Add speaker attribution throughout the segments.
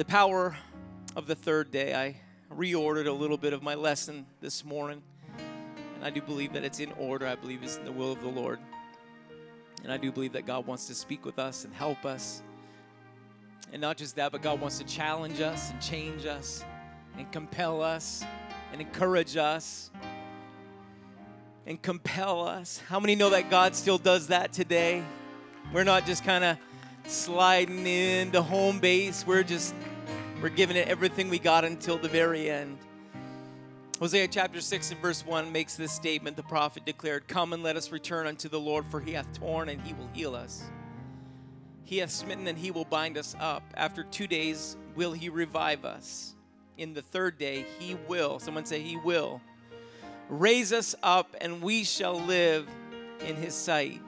Speaker 1: The power of the third day. I reordered a little bit of my lesson this morning, and I do believe that it's in order. I believe it's in the will of the Lord. And I do believe that God wants to speak with us and help us. And not just that, but God wants to challenge us and change us and compel us and encourage us and compel us. How many know that God still does that today? We're not just kind of sliding into home base. We're just we're giving it everything we got until the very end. Hosea chapter 6 and verse 1 makes this statement. The prophet declared, Come and let us return unto the Lord, for he hath torn and he will heal us. He hath smitten and he will bind us up. After two days will he revive us. In the third day he will, someone say, He will raise us up and we shall live in his sight.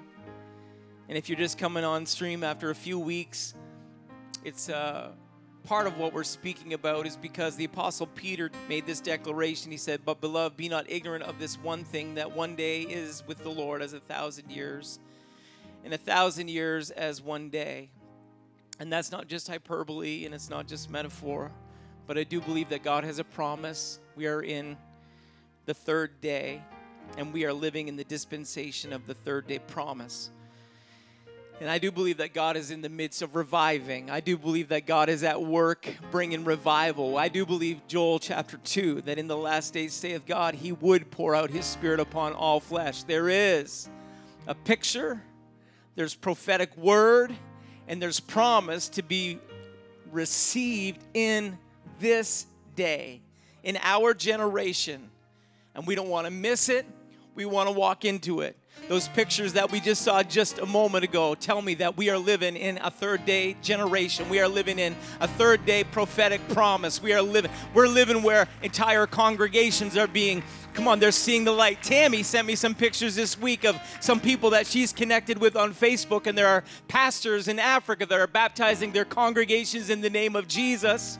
Speaker 1: And if you're just coming on stream after a few weeks, it's uh, part of what we're speaking about is because the Apostle Peter made this declaration. He said, But beloved, be not ignorant of this one thing that one day is with the Lord as a thousand years, and a thousand years as one day. And that's not just hyperbole and it's not just metaphor, but I do believe that God has a promise. We are in the third day, and we are living in the dispensation of the third day promise. And I do believe that God is in the midst of reviving. I do believe that God is at work bringing revival. I do believe Joel chapter 2 that in the last days, saith God, he would pour out his spirit upon all flesh. There is a picture, there's prophetic word, and there's promise to be received in this day, in our generation and we don't want to miss it. We want to walk into it. Those pictures that we just saw just a moment ago tell me that we are living in a third day generation. We are living in a third day prophetic promise. We are living we're living where entire congregations are being Come on, they're seeing the light. Tammy sent me some pictures this week of some people that she's connected with on Facebook, and there are pastors in Africa that are baptizing their congregations in the name of Jesus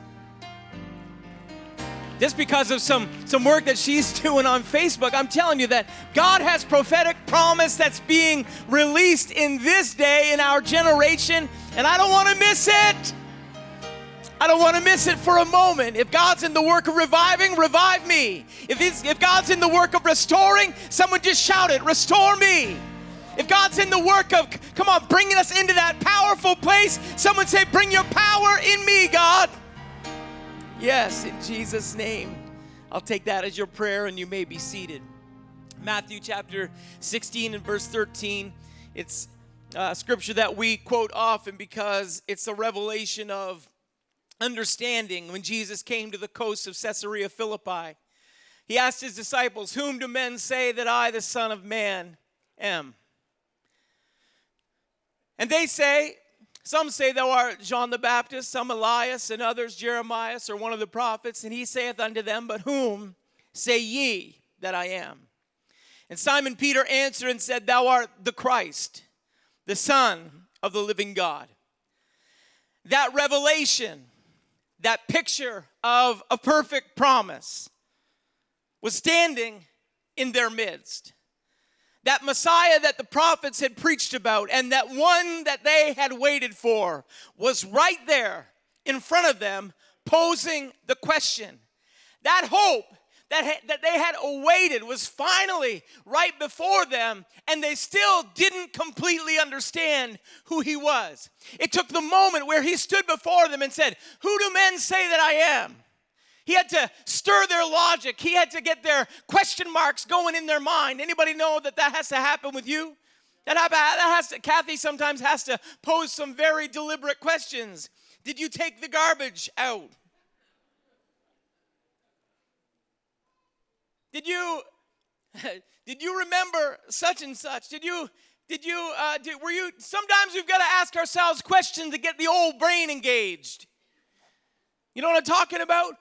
Speaker 1: just because of some, some work that she's doing on Facebook. I'm telling you that God has prophetic promise that's being released in this day, in our generation, and I don't want to miss it. I don't want to miss it for a moment. If God's in the work of reviving, revive me. If, if God's in the work of restoring, someone just shout it, restore me. If God's in the work of, come on, bringing us into that powerful place, someone say, bring your power in me, God. Yes, in Jesus' name. I'll take that as your prayer and you may be seated. Matthew chapter 16 and verse 13. It's a scripture that we quote often because it's a revelation of understanding when Jesus came to the coast of Caesarea Philippi. He asked his disciples, Whom do men say that I, the Son of Man, am? And they say, some say thou art John the Baptist, some Elias, and others Jeremiah or one of the prophets. And he saith unto them, But whom say ye that I am? And Simon Peter answered and said, Thou art the Christ, the Son of the living God. That revelation, that picture of a perfect promise, was standing in their midst that Messiah that the prophets had preached about and that one that they had waited for was right there in front of them posing the question. That hope that, ha- that they had awaited was finally right before them, and they still didn't completely understand who he was. It took the moment where he stood before them and said, Who do men say that I am? He had to stir their logic. He had to get their question marks going in their mind. Anybody know that that has to happen with you? That, that has to, Kathy sometimes has to pose some very deliberate questions. Did you take the garbage out? Did you did you remember such and such? Did you did you uh, did, were you sometimes we've got to ask ourselves questions to get the old brain engaged. You know what I'm talking about?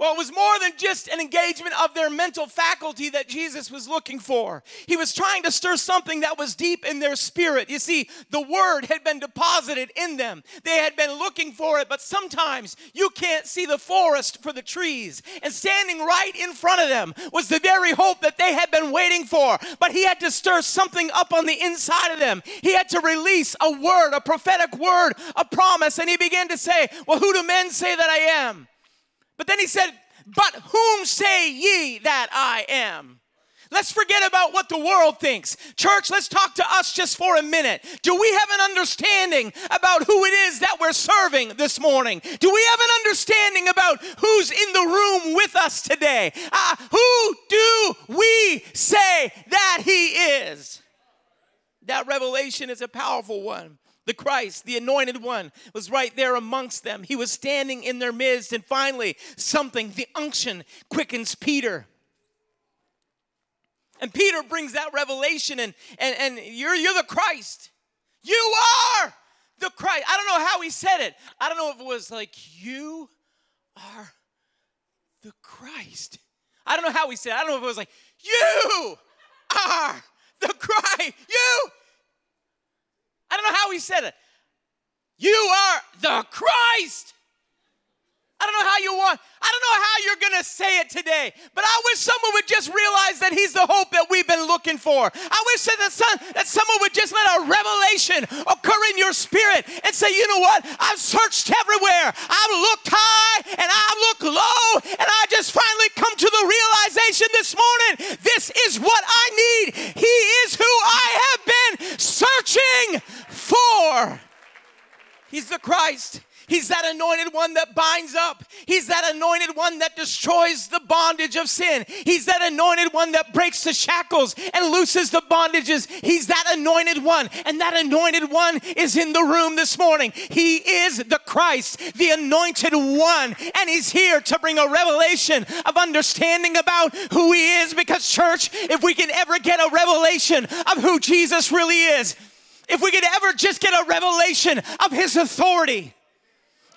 Speaker 1: Well, it was more than just an engagement of their mental faculty that Jesus was looking for. He was trying to stir something that was deep in their spirit. You see, the word had been deposited in them. They had been looking for it, but sometimes you can't see the forest for the trees. And standing right in front of them was the very hope that they had been waiting for. But he had to stir something up on the inside of them. He had to release a word, a prophetic word, a promise. And he began to say, Well, who do men say that I am? But then he said, But whom say ye that I am? Let's forget about what the world thinks. Church, let's talk to us just for a minute. Do we have an understanding about who it is that we're serving this morning? Do we have an understanding about who's in the room with us today? Uh, who do we say that He is? That revelation is a powerful one the Christ, the anointed one, was right there amongst them. He was standing in their midst. And finally, something, the unction, quickens Peter. And Peter brings that revelation, and, and, and you're, you're the Christ. You are the Christ. I don't know how he said it. I don't know if it was like, You are the Christ. I don't know how he said it. I don't know if it was like, You are the Christ. You I don't know how he said it. You are the Christ. I don't know how you want, I don't know how you're gonna say it today, but I wish someone would just realize that He's the hope that we've been looking for. I wish that, son, that someone would just let a revelation occur in your spirit and say, you know what? I've searched everywhere. I've looked high and I've looked low, and I just finally come to the realization this morning this is what I need. He is who I have been searching for. He's the Christ. He's that anointed one that binds up. He's that anointed one that destroys the bondage of sin. He's that anointed one that breaks the shackles and looses the bondages. He's that anointed one. And that anointed one is in the room this morning. He is the Christ, the anointed one. And he's here to bring a revelation of understanding about who he is. Because, church, if we can ever get a revelation of who Jesus really is, if we could ever just get a revelation of his authority,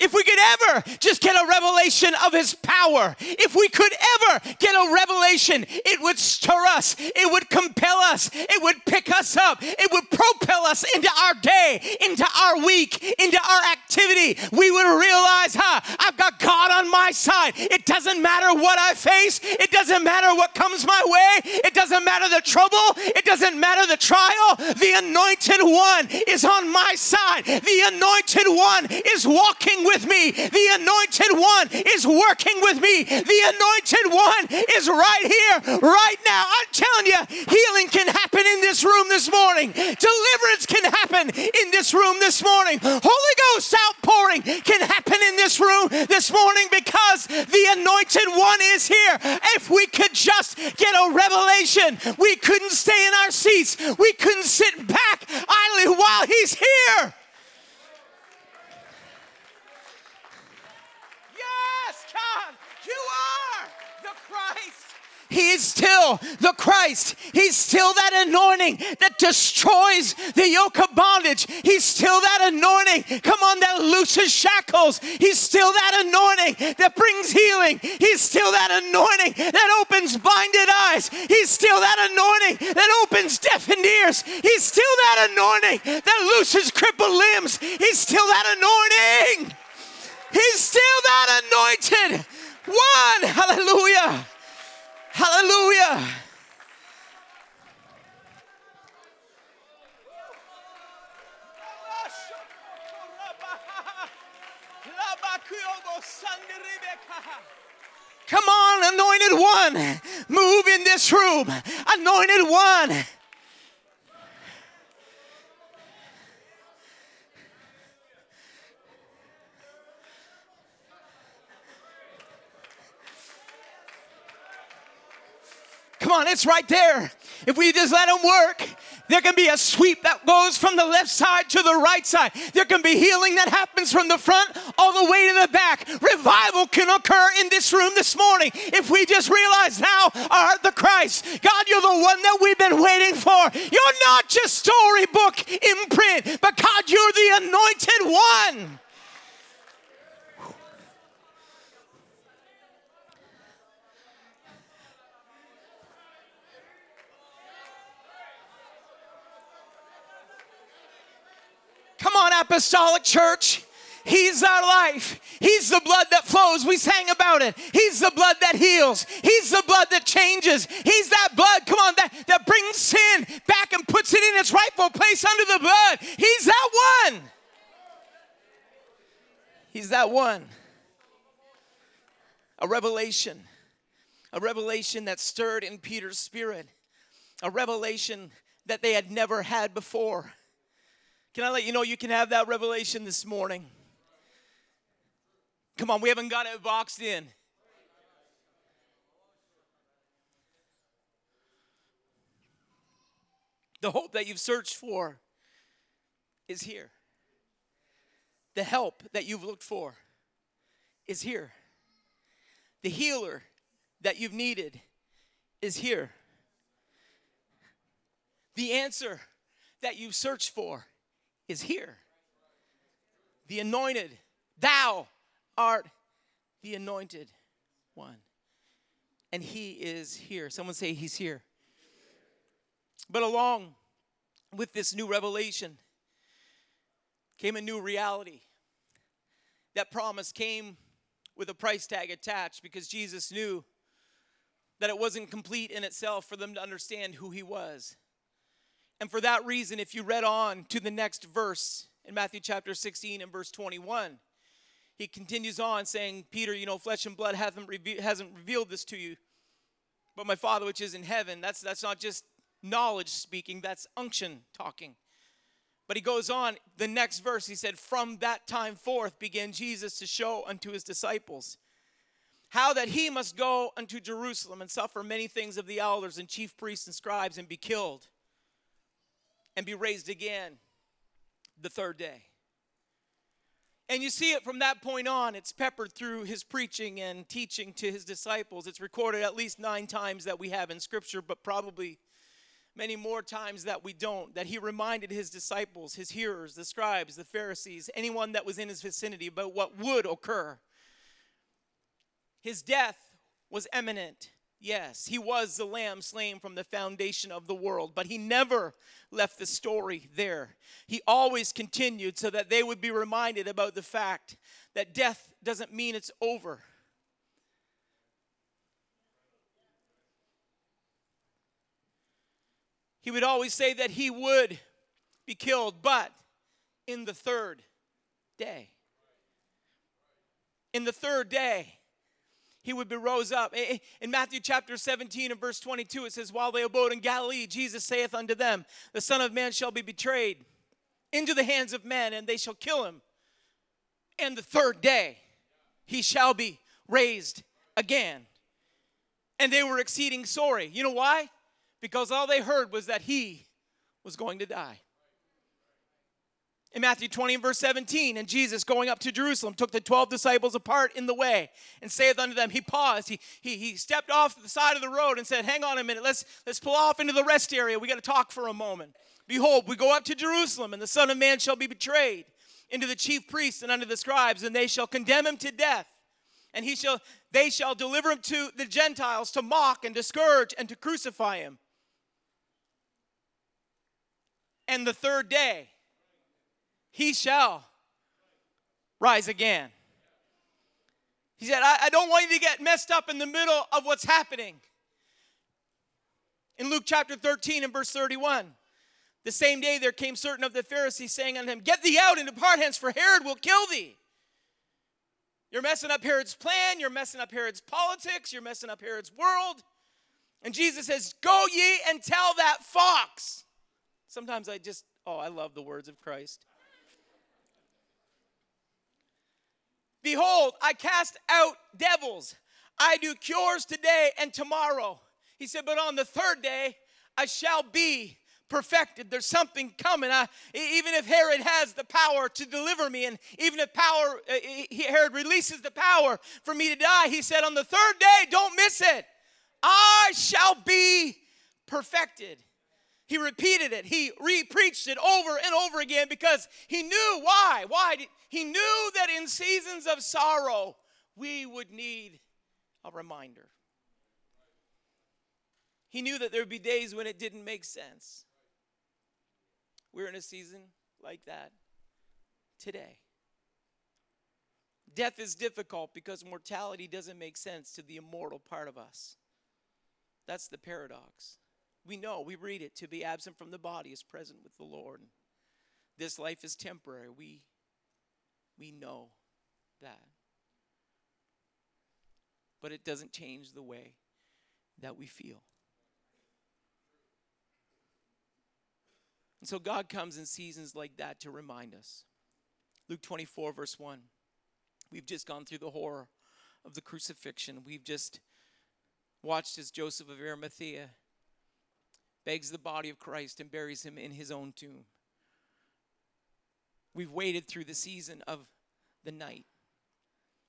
Speaker 1: if we could ever just get a revelation of his power, if we could ever get a revelation, it would stir us, it would compel us, it would pick us up, it would propel us into our day, into our week, into our activity. We would realize, huh, I've got God on my side. It doesn't matter what I face, it doesn't matter what comes my way, it doesn't matter the trouble, it doesn't matter the trial. The anointed one is on my side, the anointed one is walking with me. The anointed one is working with me. The anointed one is right here, right now. I'm telling you, healing can happen in this room this morning. Deliverance can happen in this room this morning. Holy Ghost outpouring can happen in this room this morning because the anointed one is here. If we could just get a revelation, we couldn't stay in our seats. We couldn't sit back idly while he's here. He is still the Christ. He's still that anointing that destroys the yoke of bondage. He's still that anointing, come on, that looses shackles. He's still that anointing that brings healing. He's still that anointing that opens blinded eyes. He's still that anointing that opens deafened ears. He's still that anointing that looses crippled limbs. He's still that anointing. He's still that anointed one. Hallelujah. Hallelujah. Come on, anointed one, move in this room. Anointed one. On, it's right there. If we just let them work, there can be a sweep that goes from the left side to the right side. There can be healing that happens from the front all the way to the back. Revival can occur in this room this morning if we just realize now art the Christ. God, you're the one that we've been waiting for. You're not just storybook imprint, but God, you're the anointed one. Apostolic church. He's our life. He's the blood that flows. We sang about it. He's the blood that heals. He's the blood that changes. He's that blood, come on, that, that brings sin back and puts it in its rightful place under the blood. He's that one. He's that one. A revelation. A revelation that stirred in Peter's spirit. A revelation that they had never had before. Can I let you know you can have that revelation this morning? Come on, we haven't got it boxed in. The hope that you've searched for is here. The help that you've looked for is here. The healer that you've needed is here. The answer that you've searched for is here. The anointed, thou art the anointed one. And he is here. Someone say, He's here. But along with this new revelation came a new reality. That promise came with a price tag attached because Jesus knew that it wasn't complete in itself for them to understand who he was. And for that reason, if you read on to the next verse in Matthew chapter 16 and verse 21, he continues on saying, Peter, you know, flesh and blood hasn't, reve- hasn't revealed this to you, but my Father which is in heaven. That's, that's not just knowledge speaking, that's unction talking. But he goes on, the next verse, he said, From that time forth began Jesus to show unto his disciples how that he must go unto Jerusalem and suffer many things of the elders and chief priests and scribes and be killed and be raised again the third day. And you see it from that point on. It's peppered through his preaching and teaching to his disciples. It's recorded at least nine times that we have in Scripture, but probably many more times that we don't. That he reminded his disciples, his hearers, the scribes, the Pharisees, anyone that was in his vicinity about what would occur. His death was imminent. Yes, he was the lamb slain from the foundation of the world, but he never left the story there. He always continued so that they would be reminded about the fact that death doesn't mean it's over. He would always say that he would be killed, but in the third day. In the third day, he would be rose up. In Matthew chapter 17 and verse 22, it says, While they abode in Galilee, Jesus saith unto them, The Son of Man shall be betrayed into the hands of men, and they shall kill him. And the third day he shall be raised again. And they were exceeding sorry. You know why? Because all they heard was that he was going to die in Matthew 20 and verse 17. And Jesus, going up to Jerusalem, took the 12 disciples apart in the way and saith unto them, He paused. He, he, he stepped off the side of the road and said, Hang on a minute. Let's, let's pull off into the rest area. We got to talk for a moment. Behold, we go up to Jerusalem, and the Son of Man shall be betrayed into the chief priests and unto the scribes, and they shall condemn him to death. And he shall, they shall deliver him to the Gentiles to mock and to scourge and to crucify him. And the third day, he shall rise again. He said, I, I, don't want you to get messed up in the middle of what's happening. In Luke chapter 13 and verse 31, the same day there came certain of the Pharisees saying unto him, Get thee out and depart hence, for Herod will kill thee. You're messing up Herod's plan, you're messing up Herod's politics, you're messing up Herod's world. And Jesus says, Go ye and tell that fox. Sometimes I just, oh, I love the words of Christ. Behold, I cast out devils. I do cures today and tomorrow. He said, but on the third day, I shall be perfected. There's something coming. I, even if Herod has the power to deliver me, and even if power uh, Herod releases the power for me to die, he said, on the third day, don't miss it. I shall be perfected. He repeated it. He re-preached it over and over again because he knew why. Why? He knew that in seasons of sorrow, we would need a reminder. He knew that there would be days when it didn't make sense. We're in a season like that today. Death is difficult because mortality doesn't make sense to the immortal part of us. That's the paradox. We know, we read it, to be absent from the body is present with the Lord. This life is temporary. We, we know that. But it doesn't change the way that we feel. And so God comes in seasons like that to remind us. Luke 24, verse 1. We've just gone through the horror of the crucifixion. We've just watched as Joseph of Arimathea begs the body of Christ and buries him in his own tomb. We've waited through the season of the night.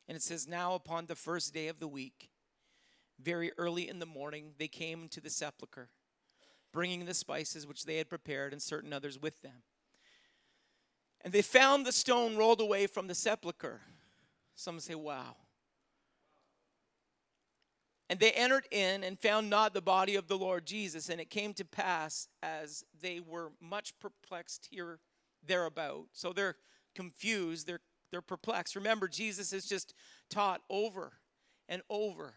Speaker 1: And it says, Now upon the first day of the week, very early in the morning, they came to the sepulchre, bringing the spices which they had prepared and certain others with them. And they found the stone rolled away from the sepulchre. Some say, Wow. And they entered in and found not the body of the Lord Jesus. And it came to pass as they were much perplexed here thereabout. So they're confused, they're, they're perplexed. Remember, Jesus is just taught over and over.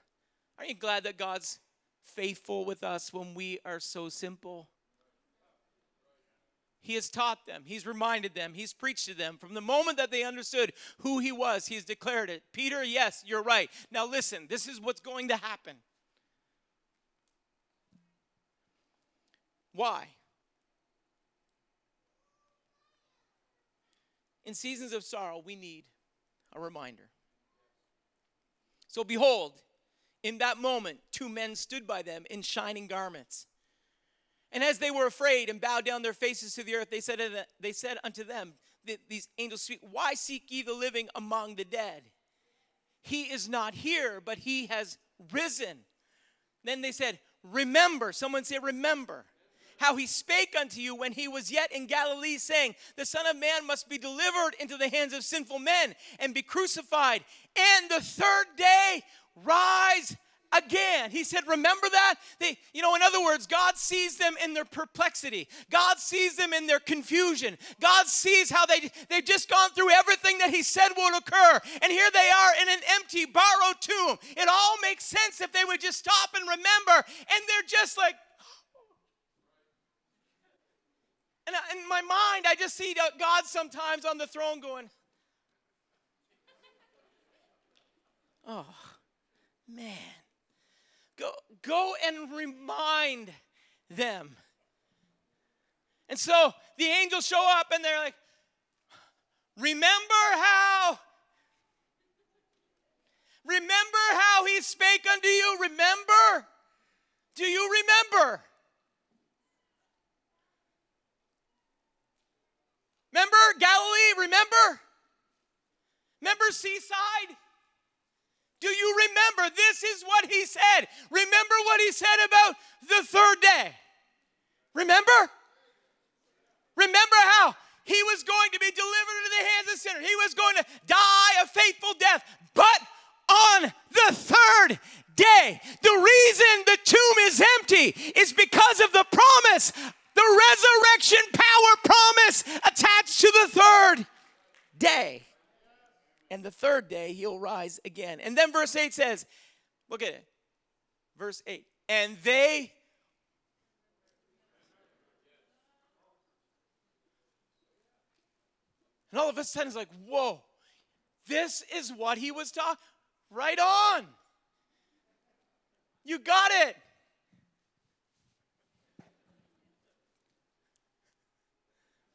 Speaker 1: Aren't you glad that God's faithful with us when we are so simple? He has taught them, He's reminded them, He's preached to them. From the moment that they understood who He was, He's declared it. Peter, yes, you're right. Now listen, this is what's going to happen. Why? In seasons of sorrow, we need a reminder. So behold, in that moment, two men stood by them in shining garments. And as they were afraid and bowed down their faces to the earth, they said, they said unto them, These angels speak, Why seek ye the living among the dead? He is not here, but he has risen. Then they said, Remember, someone say, Remember how he spake unto you when he was yet in Galilee, saying, The Son of Man must be delivered into the hands of sinful men and be crucified, and the third day rise again. He said, Remember that? They, you know, in other words, God sees them in their perplexity. God sees them in their confusion. God sees how they, they've just gone through everything that He said would occur. And here they are in an empty, borrowed tomb. It all makes sense if they would just stop and remember. And they're just like, and in my mind, I just see God sometimes on the throne going, Oh, man. Go, go and remind them. And so the angels show up and they're like, Remember how? Remember how he spake unto you? Remember? Do you remember? Remember Galilee? Remember? Remember Seaside? This is what he said. Remember what he said about the third day. Remember? Remember how he was going to be delivered into the hands of sinners. He was going to die a faithful death. But on the third day, the reason the tomb is empty is because of the promise, the resurrection power promise attached to the third day and the third day he'll rise again. And then verse 8 says, look at it. Verse 8. And they And all of a sudden it's like, whoa, this is what he was talking. Right on. You got it.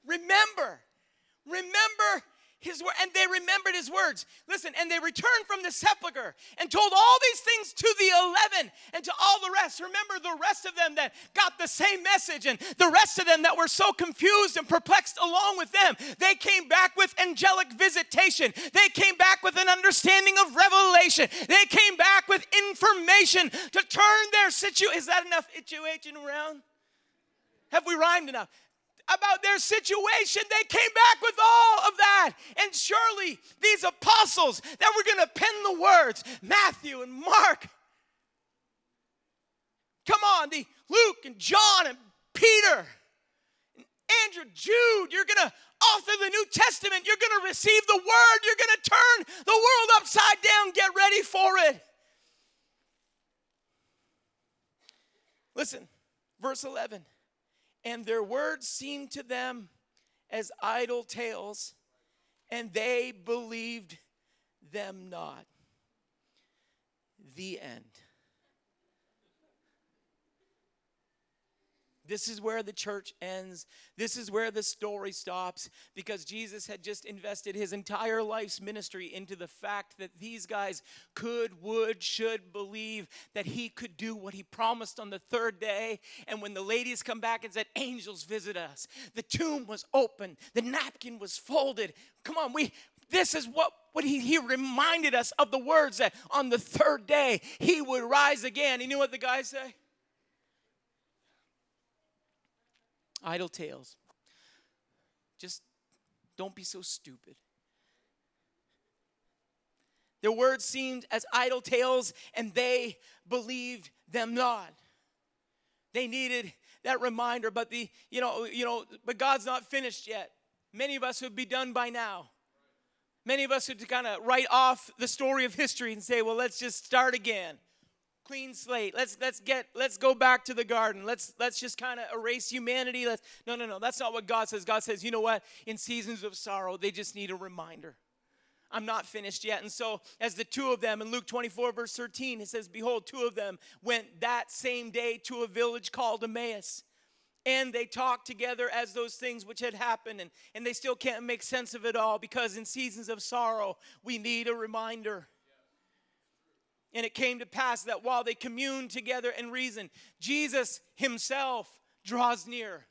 Speaker 1: Remember, remember his word and they remembered his words. Listen and they returned from the sepulcher and told all these things to the 11 and to all the rest. Remember the rest of them that got the same message and the rest of them that were so confused and perplexed along with them. They came back with angelic visitation. They came back with an understanding of revelation. They came back with information to turn their situation is that enough situation around? Have we rhymed enough about their situation, they came back with all of that. And surely these apostles that were going to pen the words, Matthew and Mark, come on, the Luke and John and Peter and Andrew, Jude, you're going to author the New Testament. You're going to receive the word. You're going to turn the world upside down. Get ready for it. Listen, verse 11. And their words seemed to them as idle tales, and they believed them not. The end. This is where the church ends. This is where the story stops because Jesus had just invested his entire life's ministry into the fact that these guys could, would, should believe that he could do what he promised on the third day. And when the ladies come back and said, Angels visit us, the tomb was open, the napkin was folded. Come on, we, this is what, what he, he reminded us of the words that on the third day he would rise again. You knew what the guys say? Idle tales. Just don't be so stupid. Their words seemed as idle tales, and they believed them not. They needed that reminder, but the you know you know but God's not finished yet. Many of us would be done by now. Many of us would kind of write off the story of history and say, "Well, let's just start again." Clean slate. Let's let's get let's go back to the garden. Let's let's just kind of erase humanity. Let's no no no that's not what god says. God says you know what? In seasons of sorrow they just need a reminder. I'm not finished yet. And so as the two of them in luke 24 verse 13 it says behold two of them went that same day to a village called emmaus and they talked together as those things which had happened and, and they still can't make sense of it all because in seasons of sorrow we need a reminder and it came to pass that while they communed together and reasoned, Jesus himself draws near.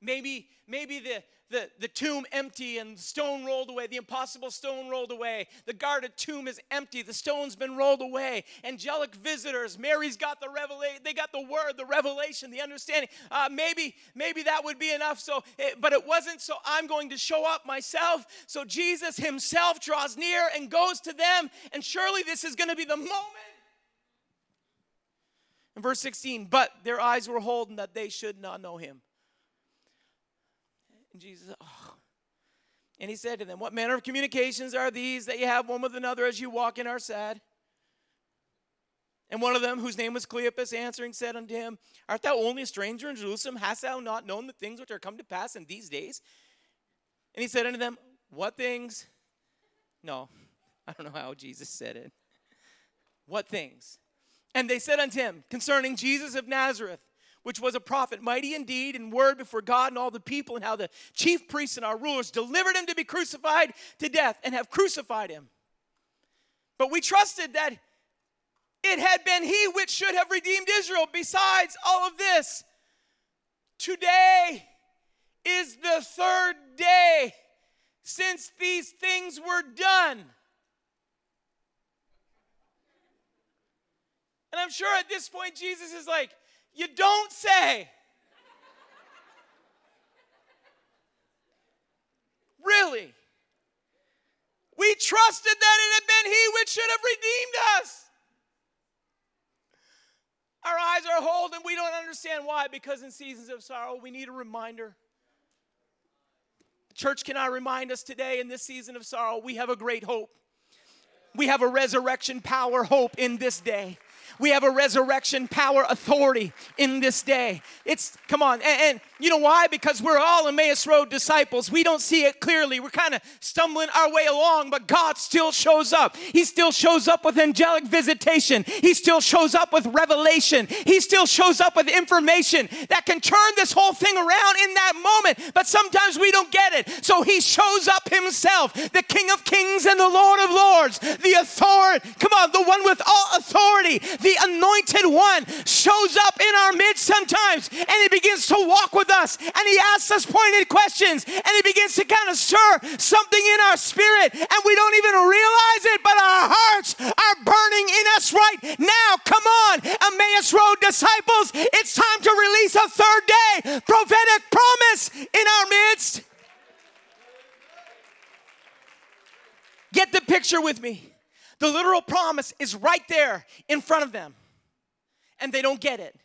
Speaker 1: Maybe, maybe the, the, the tomb empty and the stone rolled away, the impossible stone rolled away. The guarded tomb is empty, the stone's been rolled away. Angelic visitors, Mary's got the revelation, they got the word, the revelation, the understanding. Uh, maybe, maybe that would be enough. So, it, but it wasn't. So I'm going to show up myself. So Jesus Himself draws near and goes to them, and surely this is going to be the moment in verse 16, but their eyes were holden that they should not know him. And Jesus, oh. And he said to them, What manner of communications are these that you have one with another as you walk and are sad? And one of them, whose name was Cleopas, answering, said unto him, Art thou only a stranger in Jerusalem? Hast thou not known the things which are come to pass in these days? And he said unto them, What things? No, I don't know how Jesus said it. What things? And they said unto him, concerning Jesus of Nazareth, which was a prophet, mighty indeed in word before God and all the people, and how the chief priests and our rulers delivered him to be crucified to death and have crucified him. But we trusted that it had been he which should have redeemed Israel. Besides all of this, today is the third day since these things were done. And I'm sure at this point, Jesus is like, You don't say. really? We trusted that it had been He which should have redeemed us. Our eyes are holden. We don't understand why, because in seasons of sorrow, we need a reminder. The church cannot remind us today in this season of sorrow, we have a great hope. We have a resurrection power hope in this day. We have a resurrection power authority in this day. It's, come on, and, and you know why? Because we're all Emmaus Road disciples. We don't see it clearly. We're kind of stumbling our way along, but God still shows up. He still shows up with angelic visitation. He still shows up with revelation. He still shows up with information that can turn this whole thing around in that moment. But sometimes we don't get it. So he shows up himself, the King of Kings and the Lord of Lords, the authority. Come on, the one with all authority, the anointed one shows up in our midst sometimes and he begins to walk with us and he asks us pointed questions and he begins to kind of stir something in our spirit and we don't even realize it, but our hearts are burning in us right now. Come on, Emmaus Road disciples, it's time to release a third day prophetic promise in our midst. Get the picture with me. The literal promise is right there in front of them, and they don't get it.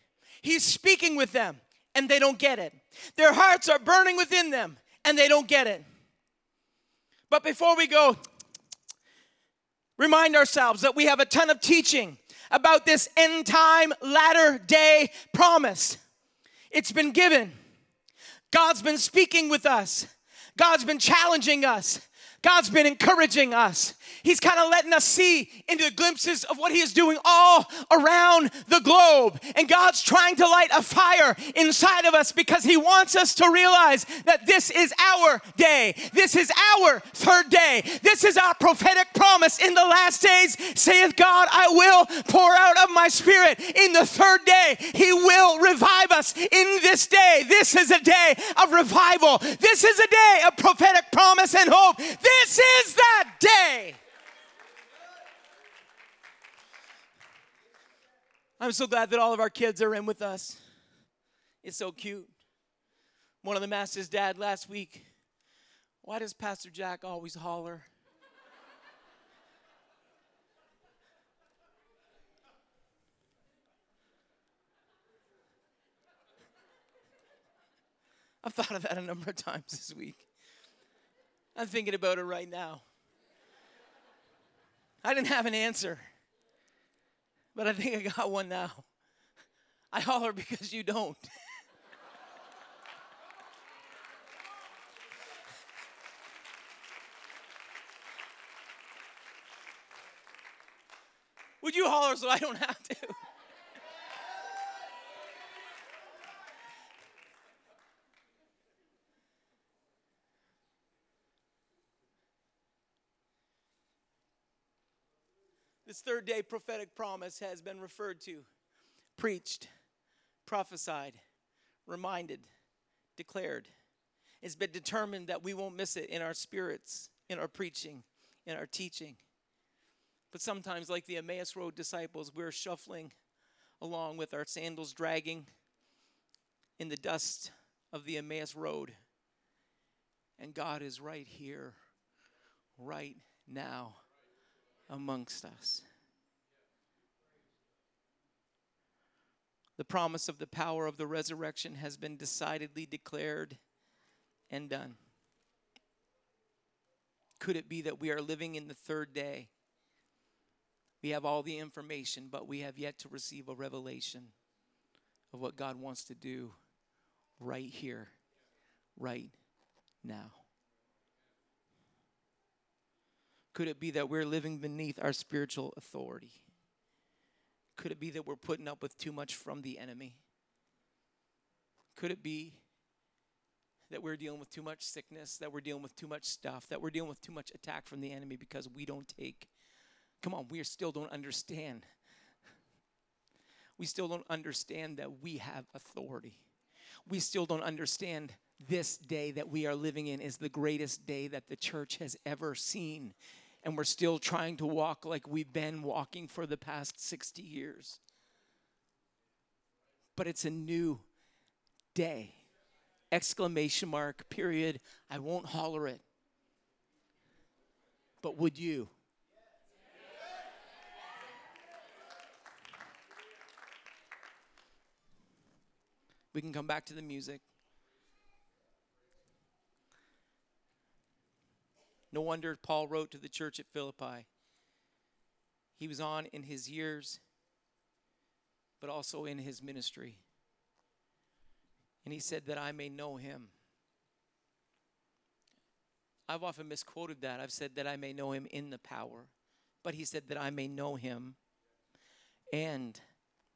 Speaker 1: He's speaking with them, and they don't get it. Their hearts are burning within them, and they don't get it. But before we go, remind ourselves that we have a ton of teaching about this end time, latter day promise. It's been given. God's been speaking with us. God's been challenging us. God's been encouraging us. He's kind of letting us see into glimpses of what He is doing all around the globe. And God's trying to light a fire inside of us because He wants us to realize that this is our day. This is our third day. This is our prophetic promise in the last days, saith God, I will pour out of my spirit in the third day. He will revive us in this day. This is a day of revival. This is a day of prophetic promise and hope. This is that day. I'm so glad that all of our kids are in with us. It's so cute. One of them asked his dad last week, Why does Pastor Jack always holler? I've thought of that a number of times this week. I'm thinking about it right now. I didn't have an answer, but I think I got one now. I holler because you don't. Would you holler so I don't have to? This third day prophetic promise has been referred to, preached, prophesied, reminded, declared. It's been determined that we won't miss it in our spirits, in our preaching, in our teaching. But sometimes, like the Emmaus Road disciples, we're shuffling along with our sandals dragging in the dust of the Emmaus Road. And God is right here, right now amongst us. The promise of the power of the resurrection has been decidedly declared and done. Could it be that we are living in the third day? We have all the information, but we have yet to receive a revelation of what God wants to do right here, right now. Could it be that we're living beneath our spiritual authority? Could it be that we're putting up with too much from the enemy? Could it be that we're dealing with too much sickness, that we're dealing with too much stuff, that we're dealing with too much attack from the enemy because we don't take? Come on, we still don't understand. We still don't understand that we have authority. We still don't understand this day that we are living in is the greatest day that the church has ever seen and we're still trying to walk like we've been walking for the past 60 years. But it's a new day. Exclamation mark, period. I won't holler it. But would you? We can come back to the music. No wonder Paul wrote to the church at Philippi. He was on in his years, but also in his ministry. And he said that I may know him. I've often misquoted that. I've said that I may know him in the power. But he said that I may know him and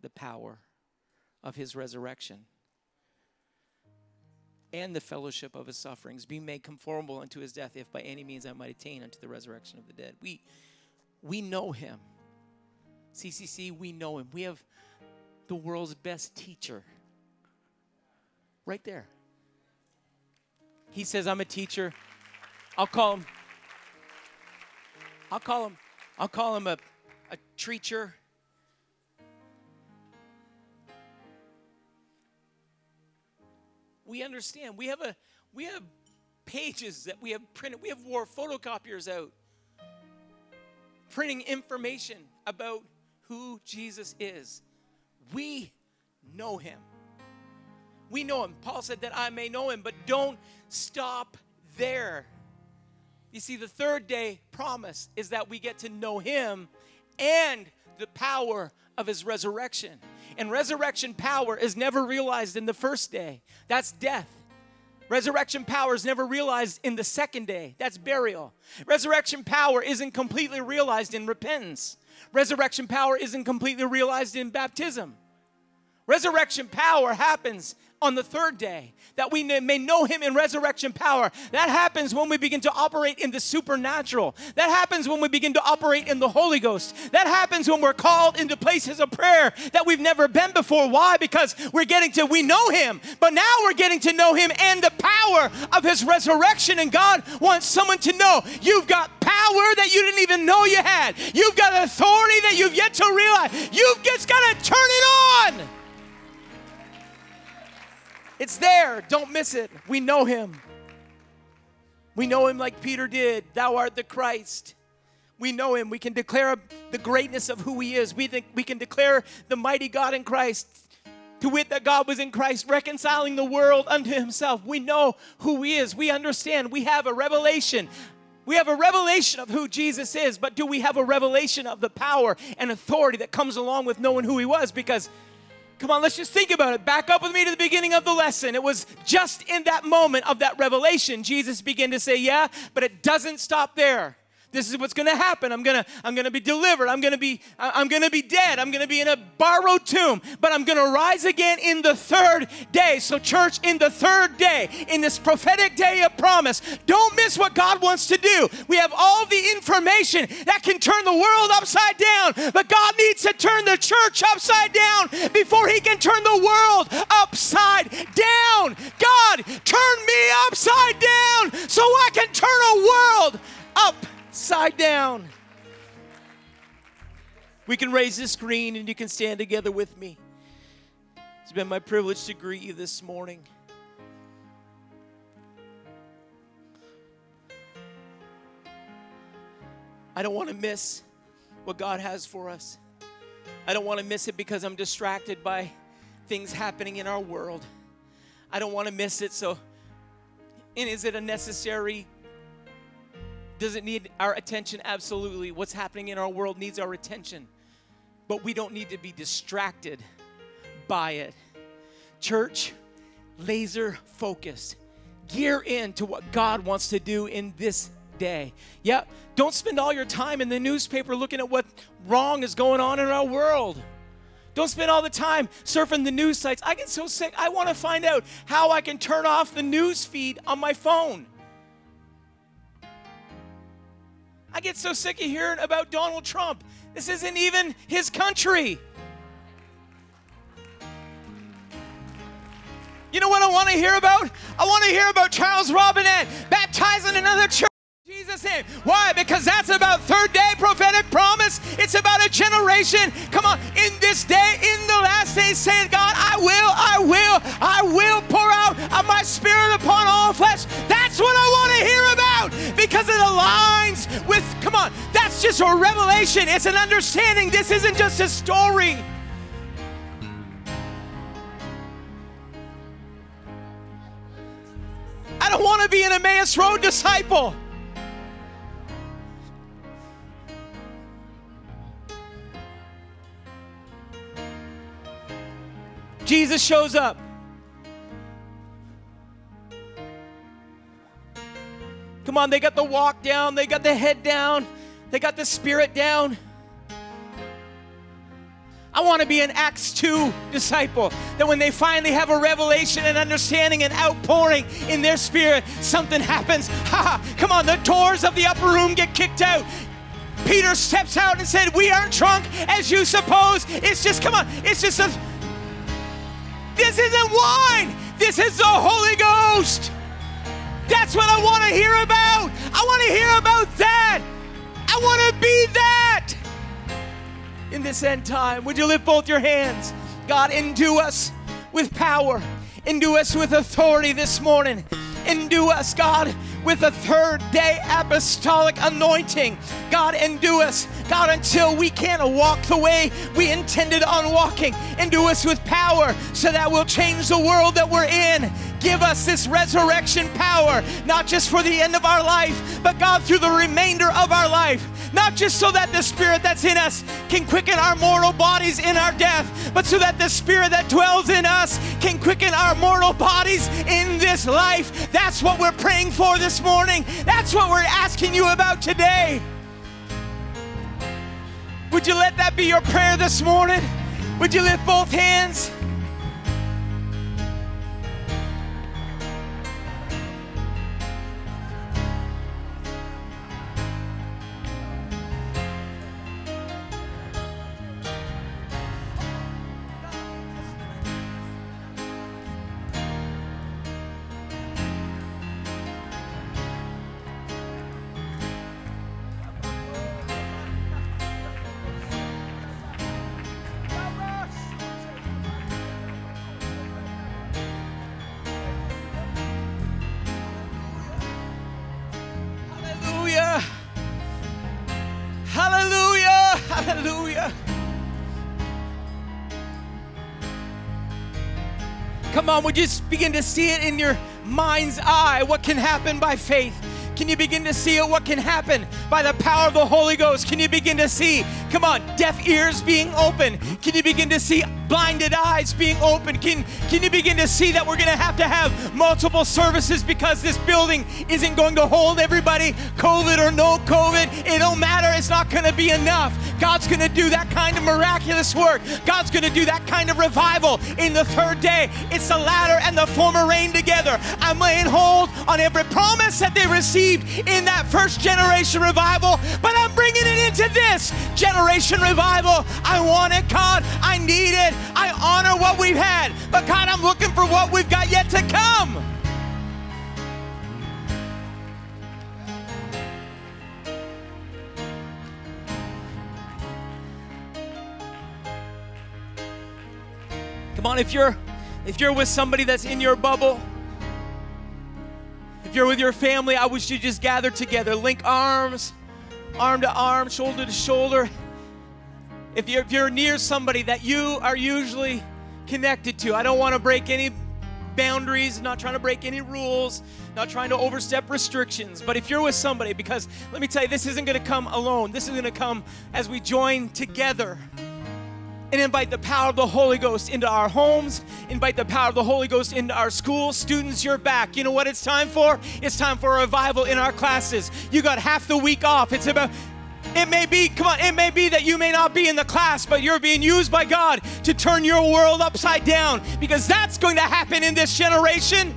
Speaker 1: the power of his resurrection and the fellowship of his sufferings, being made conformable unto his death, if by any means I might attain unto the resurrection of the dead. We, we know him. CCC, we know him. We have the world's best teacher right there. He says, I'm a teacher. I'll call him, I'll call him, I'll call him a, a teacher. We understand. We have a we have pages that we have printed. We have war photocopiers out printing information about who Jesus is. We know him. We know him. Paul said that I may know him, but don't stop there. You see, the third day promise is that we get to know Him and the power of His resurrection. And resurrection power is never realized in the first day, that's death. Resurrection power is never realized in the second day, that's burial. Resurrection power isn't completely realized in repentance. Resurrection power isn't completely realized in baptism. Resurrection power happens on the third day, that we may know him in resurrection power. That happens when we begin to operate in the supernatural. That happens when we begin to operate in the Holy Ghost. That happens when we're called into places of prayer that we've never been before. Why? Because we're getting to, we know him, but now we're getting to know him and the power of his resurrection. And God wants someone to know you've got power that you didn't even know you had. You've got authority that you've yet to realize. You've just got to turn it on. It's there. Don't miss it. We know him. We know him like Peter did. Thou art the Christ. We know him. We can declare the greatness of who he is. We, think we can declare the mighty God in Christ. To wit, that God was in Christ, reconciling the world unto himself. We know who he is. We understand. We have a revelation. We have a revelation of who Jesus is, but do we have a revelation of the power and authority that comes along with knowing who he was? Because Come on, let's just think about it. Back up with me to the beginning of the lesson. It was just in that moment of that revelation, Jesus began to say, Yeah, but it doesn't stop there. This is what's going to happen. I'm going to I'm going to be delivered. I'm going to be I'm going to be dead. I'm going to be in a borrowed tomb, but I'm going to rise again in the third day. So church, in the third day, in this prophetic day of promise, don't miss what God wants to do. We have all the information that can turn the world upside down, but God needs to turn the church upside down before he can turn the world upside down. God, turn me upside down so I can turn a world up side down. We can raise the screen and you can stand together with me. It's been my privilege to greet you this morning. I don't want to miss what God has for us. I don't want to miss it because I'm distracted by things happening in our world. I don't want to miss it. So, and is it a necessary does it need our attention? Absolutely. What's happening in our world needs our attention. But we don't need to be distracted by it. Church, laser focused. Gear into what God wants to do in this day. Yeah, don't spend all your time in the newspaper looking at what wrong is going on in our world. Don't spend all the time surfing the news sites. I get so sick. I want to find out how I can turn off the news feed on my phone. I get so sick of hearing about Donald Trump. This isn't even his country. You know what I want to hear about? I want to hear about Charles Robinette baptizing another church. Jesus' name. Why? Because that's about third day prophetic promise. It's about a generation. Come on, in this day, in the last days, saying, God, I will, I will, I will pour out of my spirit upon all flesh. That's what I want to hear about because it aligns with, come on, that's just a revelation. It's an understanding. This isn't just a story. I don't want to be an Emmaus Road disciple. Jesus shows up. Come on, they got the walk down, they got the head down, they got the spirit down. I want to be an Acts 2 disciple. That when they finally have a revelation and understanding and outpouring in their spirit, something happens. Ha! Come on, the doors of the upper room get kicked out. Peter steps out and said, We aren't drunk as you suppose. It's just, come on, it's just a this isn't wine. This is the Holy Ghost. That's what I want to hear about. I want to hear about that. I want to be that in this end time. Would you lift both your hands? God, endue us with power, endue us with authority this morning. Endue us, God, with a third day apostolic anointing. God, endue us, God, until we can't walk the way we intended on walking. Endue us with power so that we'll change the world that we're in. Give us this resurrection power, not just for the end of our life, but God, through the remainder of our life. Not just so that the spirit that's in us can quicken our mortal bodies in our death, but so that the spirit that dwells in us can quicken our mortal bodies in this life. That's what we're praying for this morning. That's what we're asking you about today. Would you let that be your prayer this morning? Would you lift both hands? Begin to see it in your mind's eye what can happen by faith? Can you begin to see it? What can happen by the power of the Holy Ghost? Can you begin to see, come on, deaf ears being open? Can you begin to see blinded eyes being open? Can, can you begin to see that we're going to have to have multiple services because this building isn't going to hold everybody, COVID or no COVID? It don't matter. It's not going to be enough. God's going to do that kind of miraculous work. God's going to do that kind of revival in the third day. It's the latter and the former rain together. I'm laying hold on every promise that they received in that first generation revival, but I'm bringing it into this generation revival. I want it, God. I need it. I honor what we've had, but God, I'm looking for what we've got yet to come. Come on, if you're if you're with somebody that's in your bubble, if you're with your family, I wish you just gather together, link arms, arm to arm, shoulder to shoulder. If you're, if you're near somebody that you are usually connected to, I don't want to break any boundaries, not trying to break any rules, not trying to overstep restrictions. But if you're with somebody, because let me tell you, this isn't going to come alone, this is going to come as we join together and invite the power of the Holy Ghost into our homes, invite the power of the Holy Ghost into our schools. Students, you're back. You know what it's time for? It's time for a revival in our classes. You got half the week off. It's about it may be, come on, it may be that you may not be in the class, but you're being used by God to turn your world upside down because that's going to happen in this generation.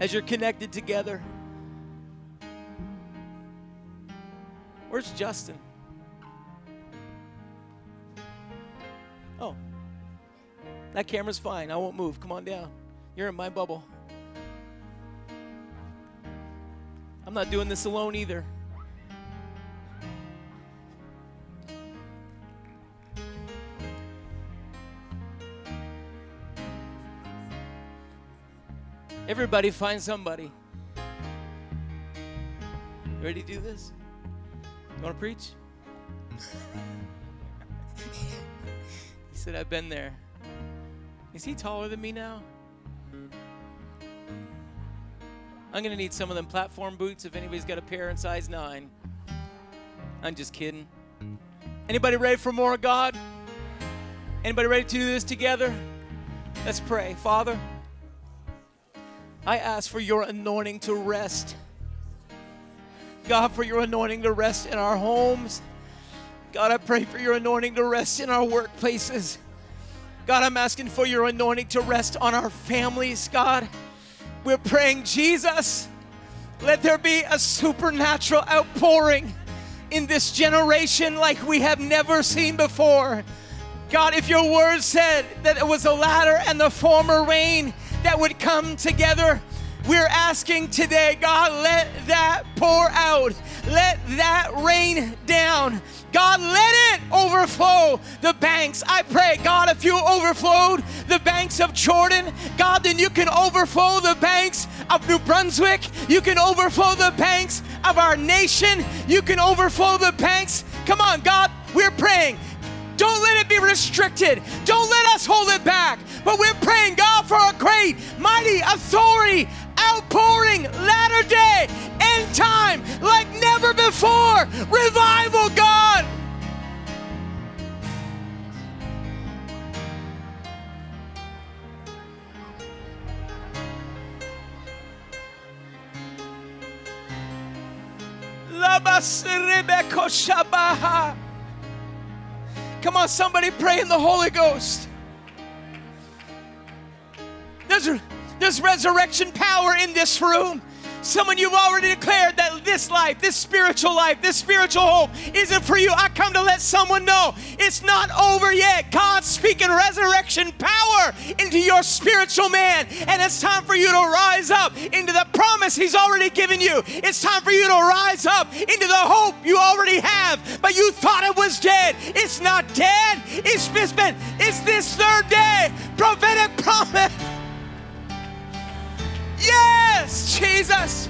Speaker 1: as you're connected together. Where's Justin? Oh, that camera's fine. I won't move. Come on down. You're in my bubble. I'm not doing this alone either. Everybody find somebody. You ready to do this? You want to preach? he said, I've been there. Is he taller than me now? I'm going to need some of them platform boots if anybody's got a pair in size 9. I'm just kidding. Anybody ready for more of God? Anybody ready to do this together? Let's pray. Father, I ask for your anointing to rest. God, for your anointing to rest in our homes. God, I pray for your anointing to rest in our workplaces. God, I'm asking for your anointing to rest on our families, God. We're praying, Jesus, let there be a supernatural outpouring in this generation like we have never seen before. God, if your word said that it was the latter and the former rain, that would come together. We're asking today, God, let that pour out. Let that rain down. God, let it overflow the banks. I pray, God, if you overflowed the banks of Jordan, God, then you can overflow the banks of New Brunswick. You can overflow the banks of our nation. You can overflow the banks. Come on, God, we're praying. Don't let it be restricted. Don't let us hold it back. But we're praying, God, for a great, mighty authority, outpouring, latter day, end time, like never before. Revival, God. Come on, somebody pray in the Holy Ghost. There's, there's resurrection power in this room. Someone you've already declared that this life, this spiritual life, this spiritual hope isn't for you. I come to let someone know it's not over yet. God's speaking resurrection power into your spiritual man, and it's time for you to rise up into the promise He's already given you. It's time for you to rise up into the hope you already have, but you thought it was dead. It's not dead. It's been. It's this third day prophetic promise. Yes, Jesus.